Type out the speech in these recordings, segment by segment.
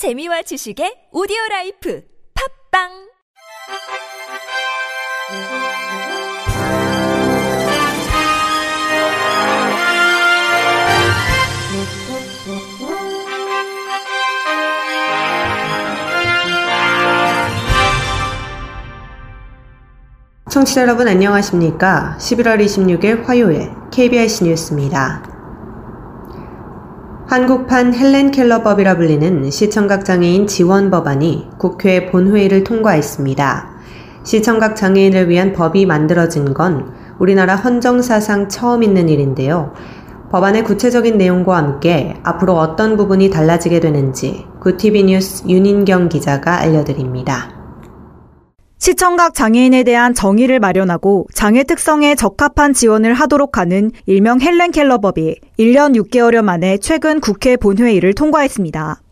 재미와 지식의 오디오 라이프 팝빵 청취자 여러분 안녕하십니까? 11월 26일 화요일 KBS 뉴스입니다. 한국판 헬렌 켈러법이라 불리는 시청각 장애인 지원 법안이 국회 본회의를 통과했습니다. 시청각 장애인을 위한 법이 만들어진 건 우리나라 헌정사상 처음 있는 일인데요. 법안의 구체적인 내용과 함께 앞으로 어떤 부분이 달라지게 되는지 구티비 뉴스 윤인경 기자가 알려드립니다. 시청각 장애인에 대한 정의를 마련하고 장애 특성에 적합한 지원을 하도록 하는 일명 헬렌 켈러법이 1년 6개월여 만에 최근 국회 본회의를 통과했습니다.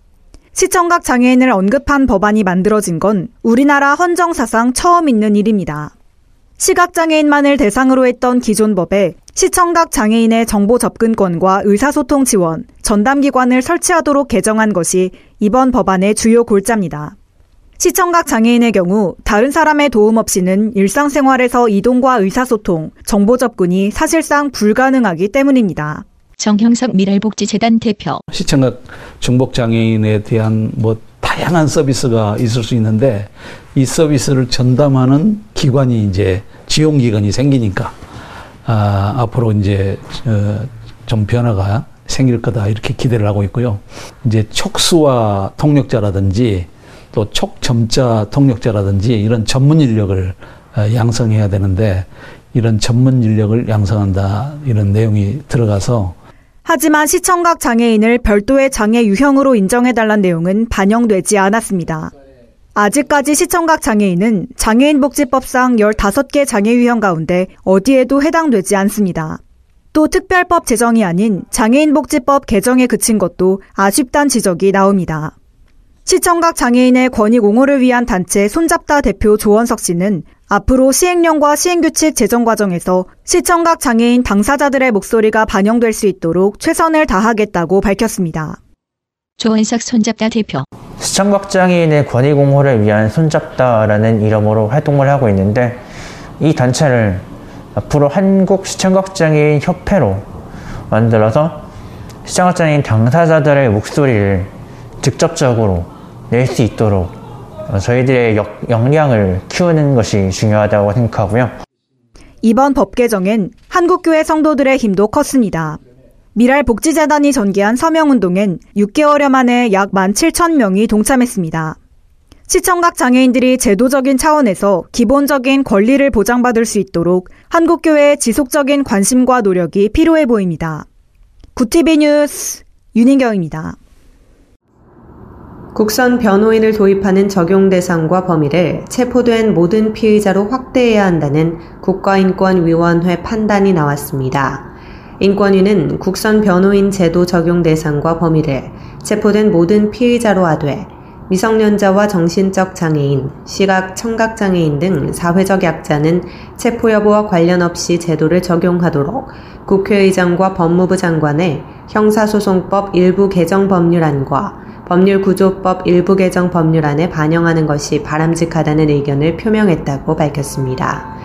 시청각 장애인을 언급한 법안이 만들어진 건 우리나라 헌정사상 처음 있는 일입니다. 시각장애인만을 대상으로 했던 기존 법에 시청각 장애인의 정보 접근권과 의사소통 지원, 전담기관을 설치하도록 개정한 것이 이번 법안의 주요 골자입니다. 시청각 장애인의 경우 다른 사람의 도움 없이는 일상생활에서 이동과 의사소통, 정보 접근이 사실상 불가능하기 때문입니다. 정형석 미랄복지재단 대표. 시청각 중복 장애인에 대한 뭐 다양한 서비스가 있을 수 있는데 이 서비스를 전담하는 기관이 이제 지용 기관이 생기니까 아, 앞으로 이제 어, 좀 변화가 생길 거다 이렇게 기대를 하고 있고요. 이제 촉수와 통역자라든지 또 촉점자 통역자라든지 이런 전문 인력을 어, 양성해야 되는데 이런 전문 인력을 양성한다 이런 내용이 들어가서 하지만 시청각 장애인을 별도의 장애 유형으로 인정해달란 내용은 반영되지 않았습니다. 아직까지 시청각 장애인은 장애인복지법상 15개 장애 유형 가운데 어디에도 해당되지 않습니다. 또 특별법 제정이 아닌 장애인복지법 개정에 그친 것도 아쉽단 지적이 나옵니다. 시청각 장애인의 권익 옹호를 위한 단체 손잡다 대표 조원석 씨는 앞으로 시행령과 시행규칙 제정 과정에서 시청각 장애인 당사자들의 목소리가 반영될 수 있도록 최선을 다하겠다고 밝혔습니다. 조원석 손잡다 대표. 시청각 장애인의 권익 옹호를 위한 손잡다라는 이름으로 활동을 하고 있는데 이 단체를 앞으로 한국 시청각 장애인 협회로 만들어서 시청각 장애인 당사자들의 목소리를 직접적으로 낼 수 있도록 저희들의 역량을 키우는 것이 중요하다고 생각하고요. 이번 법 개정엔 한국교회 성도들의 힘도 컸습니다. 미랄 복지재단이 전개한 서명운동엔 6개월여 만에 약 17,000명이 동참했습니다. 시청각 장애인들이 제도적인 차원에서 기본적인 권리를 보장받을 수 있도록 한국교회의 지속적인 관심과 노력이 필요해 보입니다. 구티비 뉴스 윤인경입니다. 국선 변호인을 도입하는 적용 대상과 범위를 체포된 모든 피의자로 확대해야 한다는 국가인권위원회 판단이 나왔습니다. 인권위는 국선 변호인 제도 적용 대상과 범위를 체포된 모든 피의자로 하되 미성년자와 정신적 장애인, 시각, 청각 장애인 등 사회적 약자는 체포 여부와 관련 없이 제도를 적용하도록 국회의장과 법무부 장관의 형사소송법 일부 개정 법률안과 법률구조법 일부 개정 법률안에 반영하는 것이 바람직하다는 의견을 표명했다고 밝혔습니다.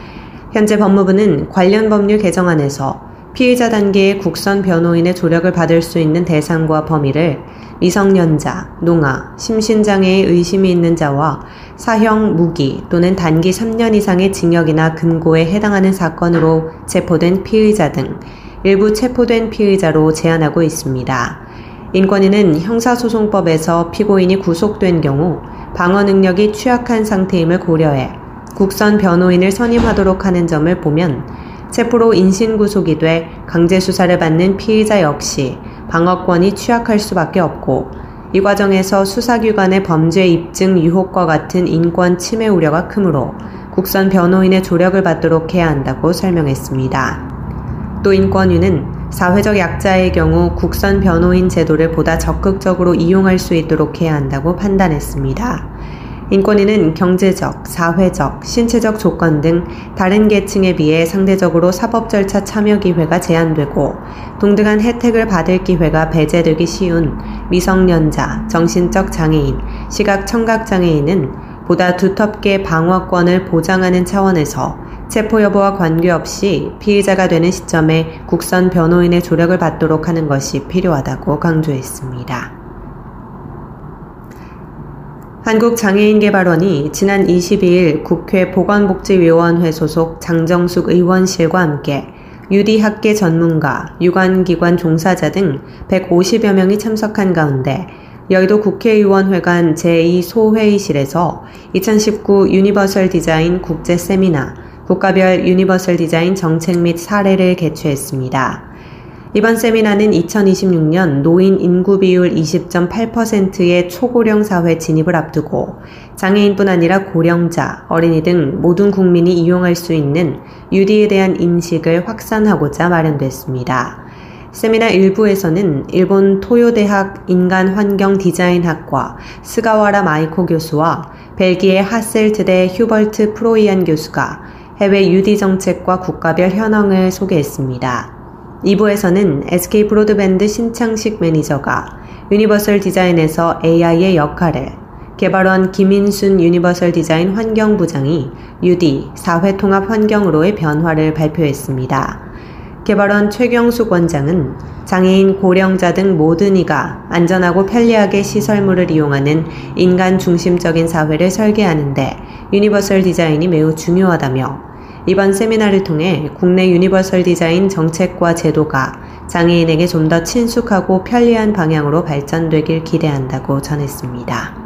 현재 법무부는 관련 법률 개정안에서 피의자 단계의 국선 변호인의 조력을 받을 수 있는 대상과 범위를 미성년자, 농아, 심신장애의 의심이 있는 자와 사형, 무기 또는 단기 3년 이상의 징역이나 금고에 해당하는 사건으로 체포된 피의자 등 일부 체포된 피의자로 제한하고 있습니다. 인권위는 형사소송법에서 피고인이 구속된 경우 방어 능력이 취약한 상태임을 고려해 국선 변호인을 선임하도록 하는 점을 보면 체포로 인신구속이 돼 강제수사를 받는 피의자 역시 방어권이 취약할 수밖에 없고 이 과정에서 수사기관의 범죄 입증 유혹과 같은 인권 침해 우려가 크므로 국선 변호인의 조력을 받도록 해야 한다고 설명했습니다. 또 인권위는 사회적 약자의 경우 국선 변호인 제도를 보다 적극적으로 이용할 수 있도록 해야 한다고 판단했습니다. 인권위는 경제적, 사회적, 신체적 조건 등 다른 계층에 비해 상대적으로 사법 절차 참여 기회가 제한되고 동등한 혜택을 받을 기회가 배제되기 쉬운 미성년자, 정신적 장애인, 시각 청각 장애인은 보다 두텁게 방어권을 보장하는 차원에서 체포 여부와 관계없이 피의자가 되는 시점에 국선 변호인의 조력을 받도록 하는 것이 필요하다고 강조했습니다. 한국장애인개발원이 지난 22일 국회 보건복지위원회 소속 장정숙 의원실과 함께 UD학계 전문가, 유관기관 종사자 등 150여 명이 참석한 가운데 여의도 국회의원회관 제2소회의실에서 2019 유니버설 디자인 국제 세미나, 국가별 유니버설 디자인 정책 및 사례를 개최했습니다. 이번 세미나는 2026년 노인 인구 비율 20.8%의 초고령 사회 진입을 앞두고 장애인뿐 아니라 고령자, 어린이 등 모든 국민이 이용할 수 있는 UD에 대한 인식을 확산하고자 마련됐습니다. 세미나 일부에서는 일본 토요대학 인간환경디자인학과 스가와라 마이코 교수와 벨기에 하셀트대 휴벌트 프로이안 교수가 해외 UD 정책과 국가별 현황을 소개했습니다. 2부에서는 SK 브로드밴드 신창식 매니저가 유니버설 디자인에서 AI의 역할을 개발원 김인순 유니버설 디자인 환경부장이 UD 사회통합 환경으로의 변화를 발표했습니다. 개발원 최경숙 원장은 장애인, 고령자 등 모든 이가 안전하고 편리하게 시설물을 이용하는 인간 중심적인 사회를 설계하는데 유니버설 디자인이 매우 중요하다며 이번 세미나를 통해 국내 유니버설 디자인 정책과 제도가 장애인에게 좀 더 친숙하고 편리한 방향으로 발전되길 기대한다고 전했습니다.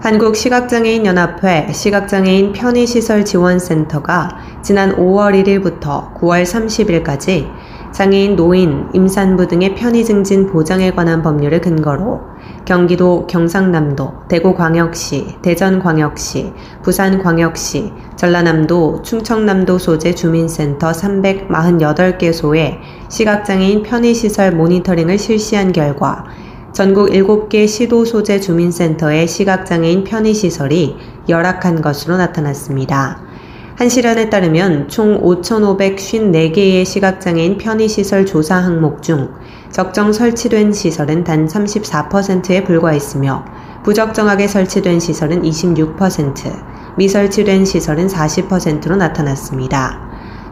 한국시각장애인연합회 시각장애인 편의시설지원센터가 지난 5월 1일부터 9월 30일까지 장애인 노인, 임산부 등의 편의 증진 보장에 관한 법률을 근거로 경기도 경상남도, 대구광역시, 대전광역시, 부산광역시, 전라남도, 충청남도 소재 주민센터 348개소에 시각장애인 편의시설 모니터링을 실시한 결과 전국 7개 시도 소재 주민센터의 시각장애인 편의시설이 열악한 것으로 나타났습니다. 한시련에 따르면 총 5,554개의 시각장애인 편의시설 조사 항목 중 적정 설치된 시설은 단 34%에 불과했으며 부적정하게 설치된 시설은 26%, 미설치된 시설은 40%로 나타났습니다.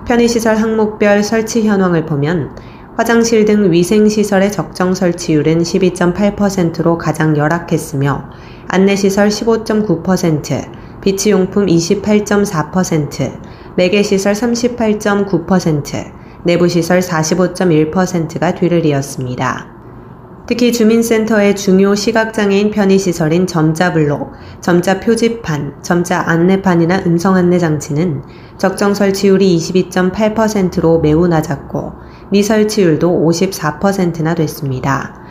편의시설 항목별 설치 현황을 보면 화장실 등 위생시설의 적정 설치율은 12.8%로 가장 열악했으며 안내시설 15.9%, 비치용품 28.4%, 매개시설 38.9%, 내부시설 45.1%가 뒤를 이었습니다. 특히 주민센터의 중요 시각장애인 편의시설인 점자블록, 점자 표지판, 점자 안내판이나 음성 안내 장치는 적정 설치율이 22.8%로 매우 낮았고 미설치율도 54%나 됐습니다.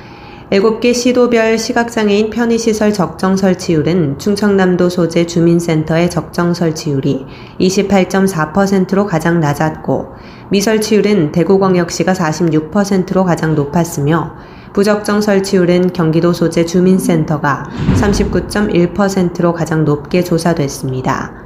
7개 시도별 시각장애인 편의시설 적정 설치율은 충청남도 소재 주민센터의 적정 설치율이 28.4%로 가장 낮았고 미설치율은 대구광역시가 46%로 가장 높았으며 부적정 설치율은 경기도 소재 주민센터가 39.1%로 가장 높게 조사됐습니다.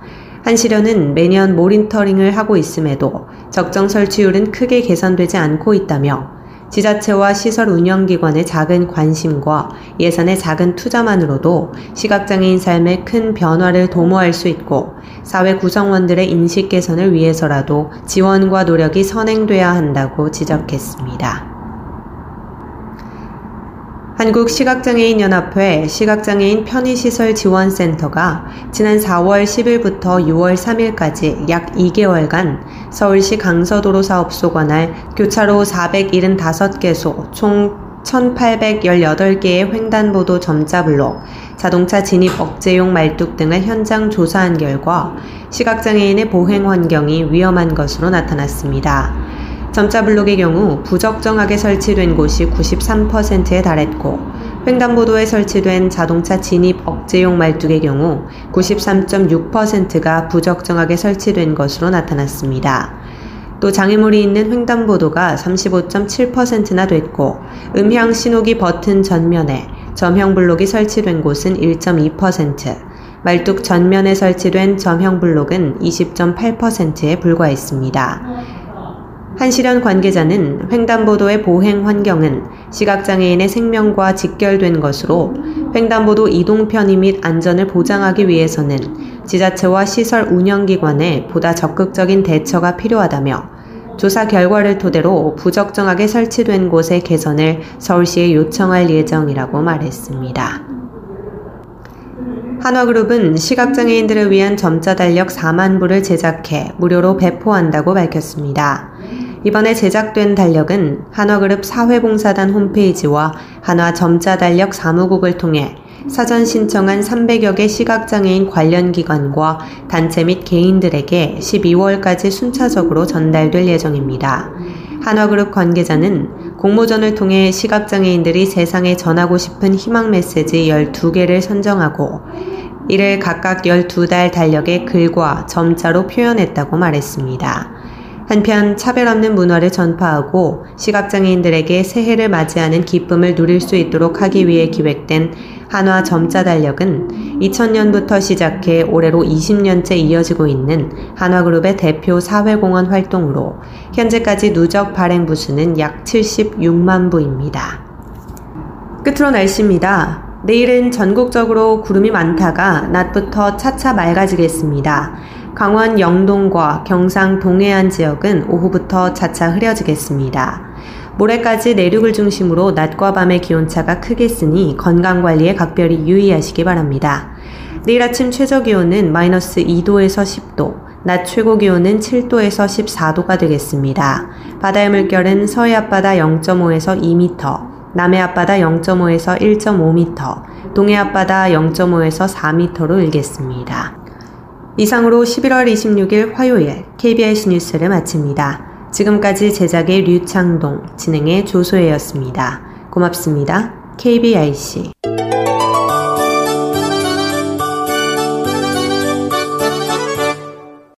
한시련은 매년 모니터링을 하고 있음에도 적정 설치율은 크게 개선되지 않고 있다며 지자체와 시설 운영기관의 작은 관심과 예산의 작은 투자만으로도 시각장애인 삶에 큰 변화를 도모할 수 있고 사회 구성원들의 인식 개선을 위해서라도 지원과 노력이 선행돼야 한다고 지적했습니다. 한국시각장애인연합회 시각장애인 편의시설 지원센터가 지난 4월 10일부터 6월 3일까지 약 2개월간 서울시 강서도로 사업소 관할 교차로 475개소 총 1818개의 횡단보도 점자블록, 자동차 진입 억제용 말뚝 등을 현장 조사한 결과 시각장애인의 보행 환경이 위험한 것으로 나타났습니다. 점자 블록의 경우 부적정하게 설치된 곳이 93%에 달했고 횡단보도에 설치된 자동차 진입 억제용 말뚝의 경우 93.6%가 부적정하게 설치된 것으로 나타났습니다. 또 장애물이 있는 횡단보도가 35.7%나 됐고 음향 신호기 버튼 전면에 점형 블록이 설치된 곳은 1.2%, 말뚝 전면에 설치된 점형 블록은 20.8%에 불과했습니다. 한시련 관계자는 횡단보도의 보행 환경은 시각장애인의 생명과 직결된 것으로 횡단보도 이동 편의 및 안전을 보장하기 위해서는 지자체와 시설 운영기관의 보다 적극적인 대처가 필요하다며 조사 결과를 토대로 부적정하게 설치된 곳의 개선을 서울시에 요청할 예정이라고 말했습니다. 한화그룹은 시각장애인들을 위한 점자 달력 4만 부를 제작해 무료로 배포한다고 밝혔습니다. 이번에 제작된 달력은 한화그룹 사회봉사단 홈페이지와 한화 점자 달력 사무국을 통해 사전 신청한 300여 개 시각장애인 관련 기관과 단체 및 개인들에게 12월까지 순차적으로 전달될 예정입니다. 한화그룹 관계자는 공모전을 통해 시각장애인들이 세상에 전하고 싶은 희망 메시지 12개를 선정하고 이를 각각 12달 달력의 글과 점자로 표현했다고 말했습니다. 한편 차별 없는 문화를 전파하고 시각장애인들에게 새해를 맞이하는 기쁨을 누릴 수 있도록 하기 위해 기획된 한화 점자 달력은 2000년부터 시작해 올해로 20년째 이어지고 있는 한화그룹의 대표 사회공헌 활동으로 현재까지 누적 발행 부수는 약 76만 부입니다. 끝으로 날씨입니다. 내일은 전국적으로 구름이 많다가 낮부터 차차 맑아지겠습니다. 강원 영동과 경상 동해안 지역은 오후부터 차차 흐려지겠습니다. 모레까지 내륙을 중심으로 낮과 밤의 기온차가 크겠으니 건강관리에 각별히 유의하시기 바랍니다. 내일 아침 최저 기온은 마이너스 2도에서 10도, 낮 최고 기온은 7도에서 14도가 되겠습니다. 바다의 물결은 서해 앞바다 0.5에서 2m, 남해 앞바다 0.5에서 1.5m, 동해 앞바다 0.5에서 4m로 일겠습니다. 이상으로 11월 26일 화요일 KBS 뉴스를 마칩니다. 지금까지 제작의 류창동, 진행의 조소혜였습니다. 고맙습니다. KBIC